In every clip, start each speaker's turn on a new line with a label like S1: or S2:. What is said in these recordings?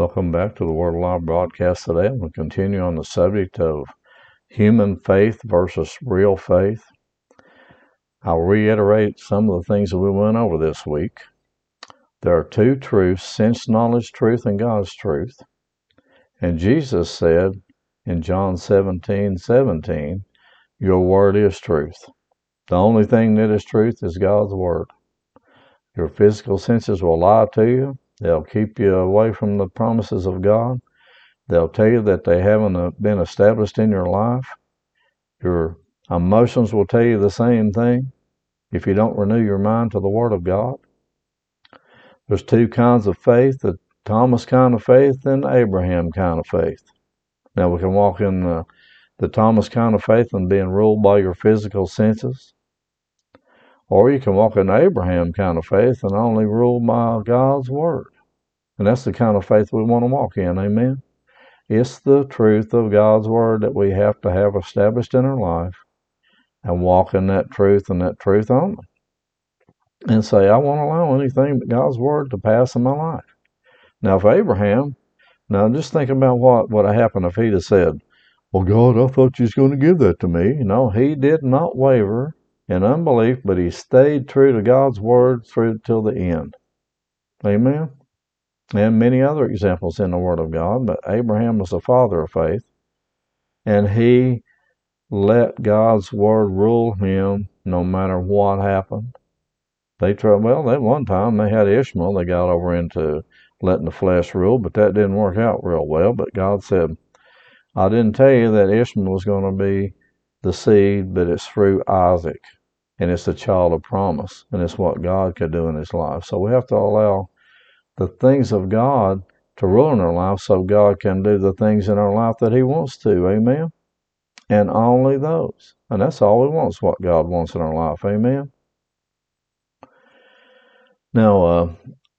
S1: Welcome back to the Word Alive broadcast today. I'm going to continue on the subject of human faith versus real faith. I'll reiterate some of the things that we went over this week. There are two truths sense knowledge truth and God's truth. And Jesus said in John 17 17, Your word is truth. The only thing that is truth is God's word. Your physical senses will lie to you, They'll keep you away from the promises of God. They'll tell you that they haven't uh, been established in your life. Your emotions will tell you the same thing if you don't renew your mind to the Word of God. There's two kinds of faith the Thomas kind of faith and the Abraham kind of faith. Now, we can walk in the, the Thomas kind of faith and being ruled by your physical senses. Or you can walk in Abraham kind of faith and only rule by God's word. And that's the kind of faith we want to walk in. Amen. It's the truth of God's word that we have to have established in our life and walk in that truth and that truth only. And say, I won't allow anything but God's word to pass in my life. Now, if Abraham, now just think about what would have happened if he'd have said, Well, God, I thought you was going to give that to me. No, he did not waver in unbelief, but he stayed true to God's word through till the end. Amen. And many other examples in the Word of God, but Abraham was the father of faith, and he let God's word rule him no matter what happened. They tried, well, at one time they had Ishmael, they got over into letting the flesh rule, but that didn't work out real well. But God said, I didn't tell you that Ishmael was going to be the seed, but it's through Isaac and it's the child of promise, and it's what God could do in his life. So we have to allow the things of God to rule in our life so God can do the things in our life that he wants to. Amen. And only those. And that's all He wants, what God wants in our life. Amen. Now, uh,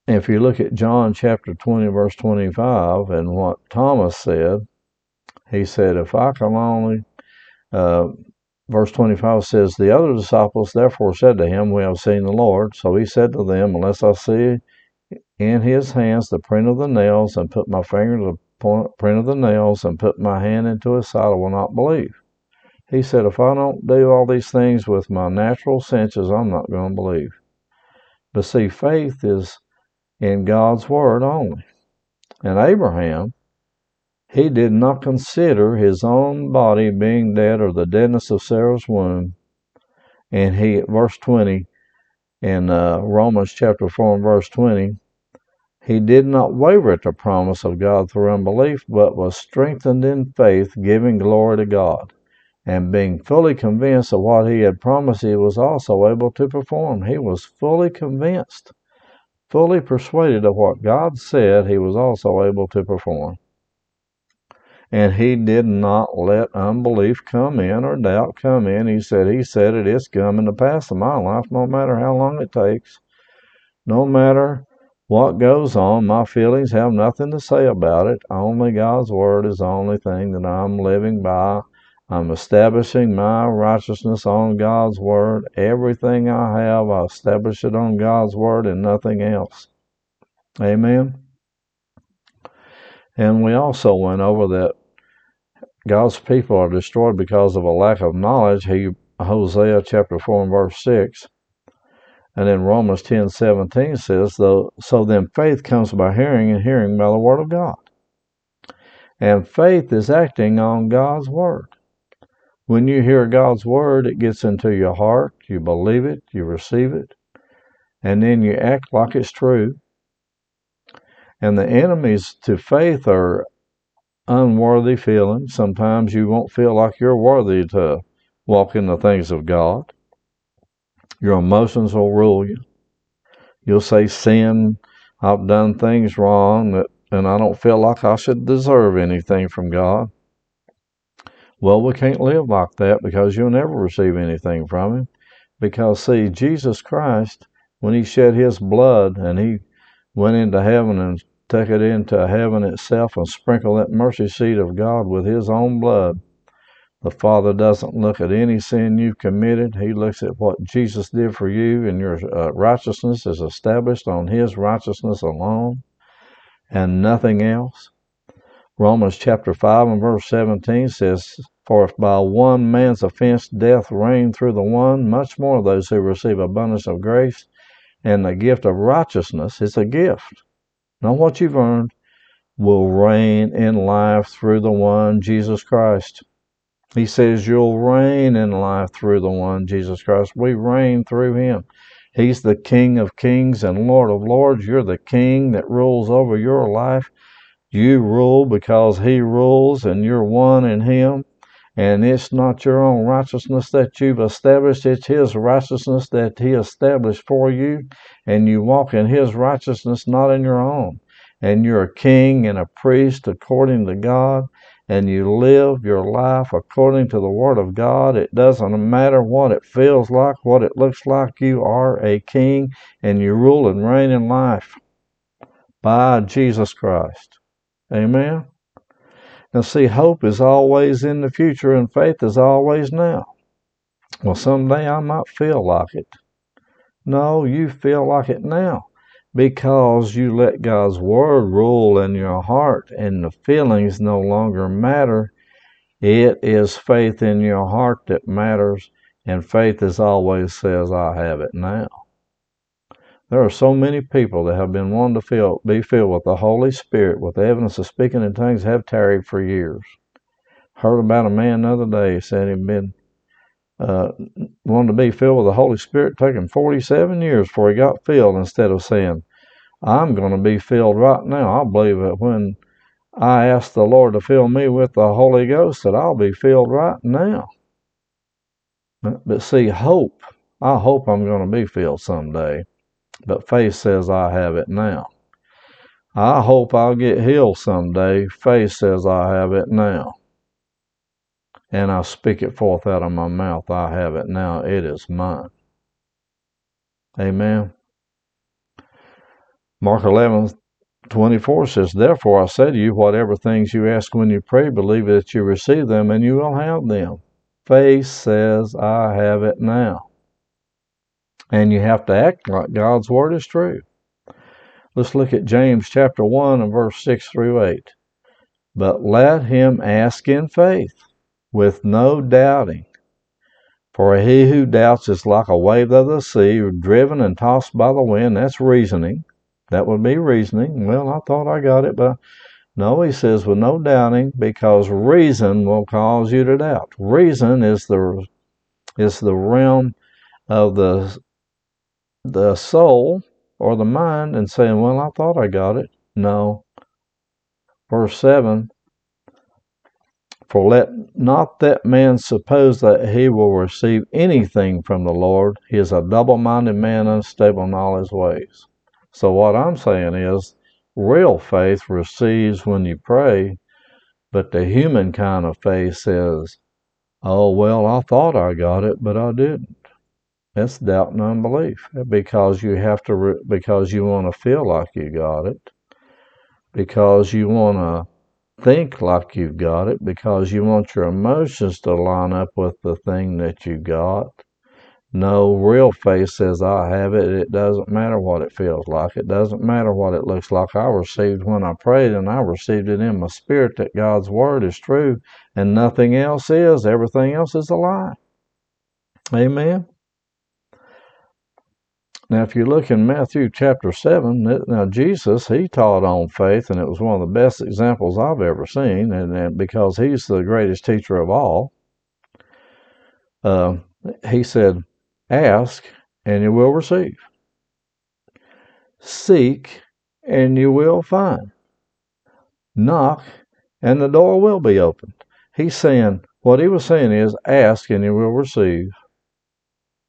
S1: if you look at John chapter 20, verse 25, and what Thomas said, he said, If I can only uh, verse 25 says, The other disciples therefore said to him, We have seen the Lord. So he said to them, Unless I see in his hands the print of the nails, and put my finger to the print of the nails, and put my hand into his side, I will not believe. He said, If I don't do all these things with my natural senses, I'm not going to believe. But see, faith is in God's word only. And Abraham, he did not consider his own body being dead or the deadness of Sarah's womb. And he, verse 20, in uh, Romans chapter 4 and verse 20, he did not waver at the promise of God through unbelief, but was strengthened in faith, giving glory to God. And being fully convinced of what he had promised, he was also able to perform. He was fully convinced, fully persuaded of what God said, he was also able to perform and he did not let unbelief come in or doubt come in. He said, He said it is coming to pass in my life, no matter how long it takes, no matter what goes on. My feelings have nothing to say about it. Only God's word is the only thing that I'm living by. I'm establishing my righteousness on God's word. Everything I have, I establish it on God's word and nothing else. Amen. And we also went over that God's people are destroyed because of a lack of knowledge. He Hosea chapter four and verse six. And then Romans ten seventeen says, "Though so then faith comes by hearing, and hearing by the word of God. And faith is acting on God's word. When you hear God's word, it gets into your heart, you believe it, you receive it, and then you act like it's true. And the enemies to faith are unworthy feelings. Sometimes you won't feel like you're worthy to walk in the things of God. Your emotions will rule you. You'll say sin I've done things wrong and I don't feel like I should deserve anything from God. Well, we can't live like that because you'll never receive anything from Him. Because, see, Jesus Christ, when He shed His blood and He went into heaven and took it into heaven itself and sprinkled that mercy seat of God with His own blood, the Father doesn't look at any sin you've committed. He looks at what Jesus did for you, and your uh, righteousness is established on His righteousness alone and nothing else. Romans chapter 5 and verse 17 says, For if by one man's offense death reigned through the one, much more those who receive abundance of grace and the gift of righteousness, it's a gift, not what you've earned, will reign in life through the one, Jesus Christ. He says you'll reign in life through the one, Jesus Christ. We reign through him. He's the King of kings and Lord of lords. You're the King that rules over your life. You rule because He rules, and you're one in Him. And it's not your own righteousness that you've established, it's His righteousness that He established for you. And you walk in His righteousness, not in your own. And you're a king and a priest according to God and you live your life according to the Word of God, it doesn't matter what it feels like, what it looks like, you are a king and you rule and reign in life by Jesus Christ. Amen. Now, see, hope is always in the future and faith is always now. Well, someday I might feel like it. No, you feel like it now because you let God's Word rule in your heart and the feelings no longer matter. It is faith in your heart that matters, and faith as always says, I have it now. There are so many people that have been wanting to feel, be filled with the Holy Spirit with the evidence of speaking in tongues have tarried for years. Heard about a man the other day said he'd been uh, wanted to be filled with the Holy Spirit, took him 47 years before he got filled instead of saying, I'm going to be filled right now. I believe that when I ask the Lord to fill me with the Holy Ghost, that I'll be filled right now. But see, hope, I hope I'm going to be filled someday but faith says I have it now. I hope I'll get healed someday. Faith says I have it now. And I speak it forth out of my mouth. I have it now. It is mine. Amen. Mark 11, 24 says, Therefore I say to you, whatever things you ask when you pray, believe that you receive them and you will have them. Faith says, I have it now. And you have to act like God's word is true. Let's look at James chapter 1 and verse 6 through 8. But let him ask in faith, with no doubting. For he who doubts is like a wave of the sea, driven and tossed by the wind. That's reasoning. That would be reasoning. Well, I thought I got it, but no, he says with no doubting, because reason will cause you to doubt. Reason is the is the realm of the the soul or the mind and saying, Well, I thought I got it. No. Verse 7 For let not that man suppose that he will receive anything from the Lord. He is a double minded man, unstable in all his ways. So, what I'm saying is, real faith receives when you pray, but the human kind of faith says, Oh, well, I thought I got it, but I didn't. That's doubt and unbelief because you have to, re- because you want to feel like you got it, because you want to think like you've got it, because you want your emotions to line up with the thing that you got. No, real faith says, I have it. It doesn't matter what it feels like. It doesn't matter what it looks like. I received when I prayed, and I received it in my spirit that God's word is true, and nothing else is. Everything else is a lie. Amen. Now, if you look in Matthew chapter 7, now Jesus, he taught on faith, and it was one of the best examples I've ever seen, and, and because he's the greatest teacher of all. Uh, he said, Ask, and you will receive. Seek, and you will find. Knock, and the door will be opened. He's saying, what he was saying is, ask, and you will receive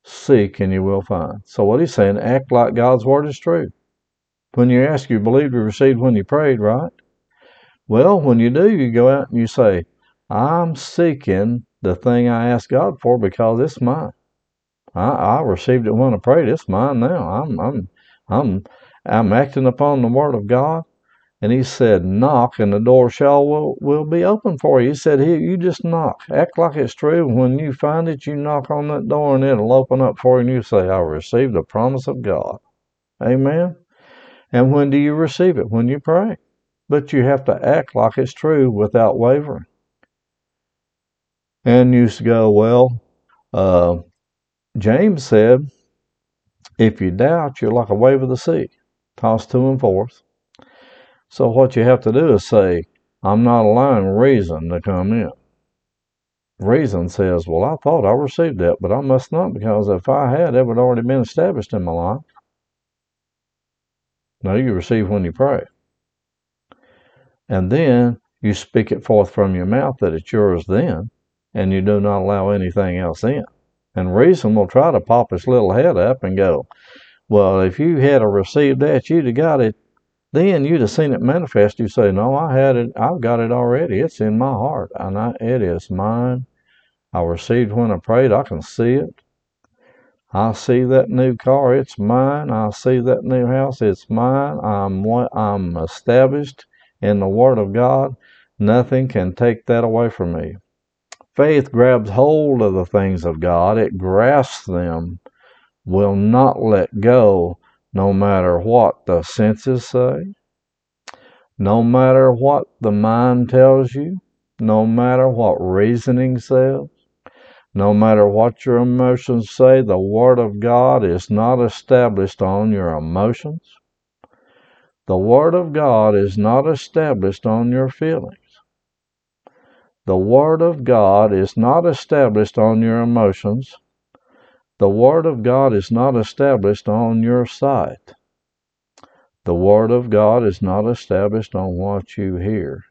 S1: seek and you will find. So what he's saying, act like God's word is true. When you ask, you believed you received when you prayed, right? Well, when you do, you go out and you say, I'm seeking the thing I asked God for because it's mine. I, I received it when I prayed. It's mine now. I'm I'm I'm I'm acting upon the word of God. And he said, knock and the door shall will, will be open for you. He said, here, you just knock. Act like it's true. When you find it, you knock on that door and it'll open up for you and you say, I received the promise of God. Amen. And when do you receive it? When you pray. But you have to act like it's true without wavering. And you used to go, well, uh, James said, if you doubt, you're like a wave of the sea, tossed to and forth. So what you have to do is say, I'm not allowing reason to come in. Reason says, well, I thought I received that, but I must not, because if I had, it would already been established in my life. No, you receive when you pray. And then you speak it forth from your mouth that it's yours then, and you do not allow anything else in. And reason will try to pop its little head up and go, Well, if you had received that, you'd have got it. Then you'd have seen it manifest. You say, No, I had it. I've got it already. It's in my heart. And I, it is mine. I received when I prayed. I can see it. I see that new car. It's mine. I see that new house. It's mine. I'm I'm established in the Word of God. Nothing can take that away from me. Faith grabs hold of the things of God, it grasps them, will not let go no matter what the senses say, no matter what the mind tells you, no matter what reasoning says, no matter what your emotions say, the Word of God is not established on your emotions. The Word of God is not established on your feelings. The Word of God is not established on your emotions. The Word of God is not established on your sight. The Word of God is not established on what you hear.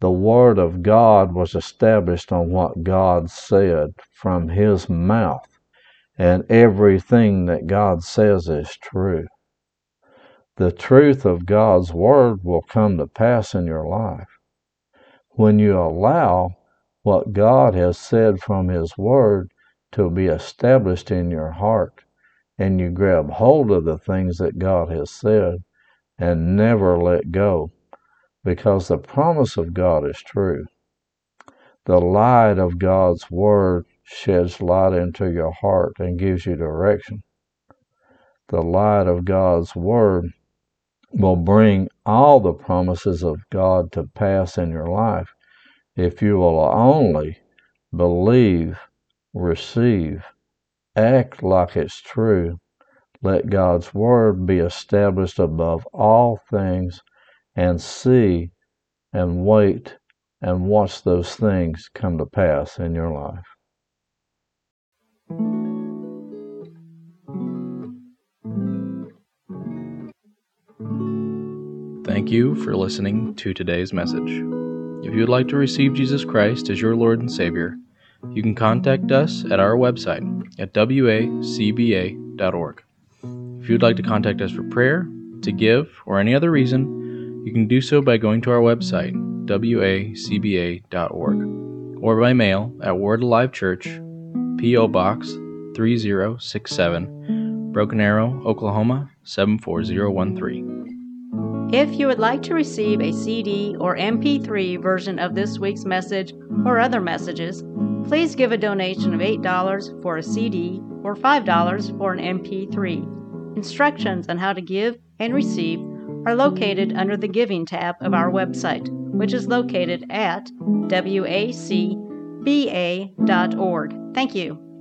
S1: The Word of God was established on what God said from His mouth, and everything that God says is true. The truth of God's Word will come to pass in your life when you allow what God has said from His Word to be established in your heart, and you grab hold of the things that God has said and never let go, because the promise of God is true. The light of God's Word sheds light into your heart and gives you direction. The light of God's Word will bring all the promises of God to pass in your life if you will only believe, receive, act like it's true. Let God's word be established above all things and see and wait and watch those things come to pass in your life.
S2: Thank you for listening to today's message. If you would like to receive Jesus Christ as your Lord and Savior, you can contact us at our website at wacba.org. If you would like to contact us for prayer, to give, or any other reason, you can do so by going to our website, wacba.org, or by mail at Word Alive Church, P.O. Box 3067, Broken Arrow, Oklahoma 74013.
S3: If you would like to receive a CD or MP3 version of this week's message or other messages, please give a donation of $8 for a CD or $5 for an MP3. Instructions on how to give and receive are located under the Giving tab of our website, which is located at wacba.org. Thank you.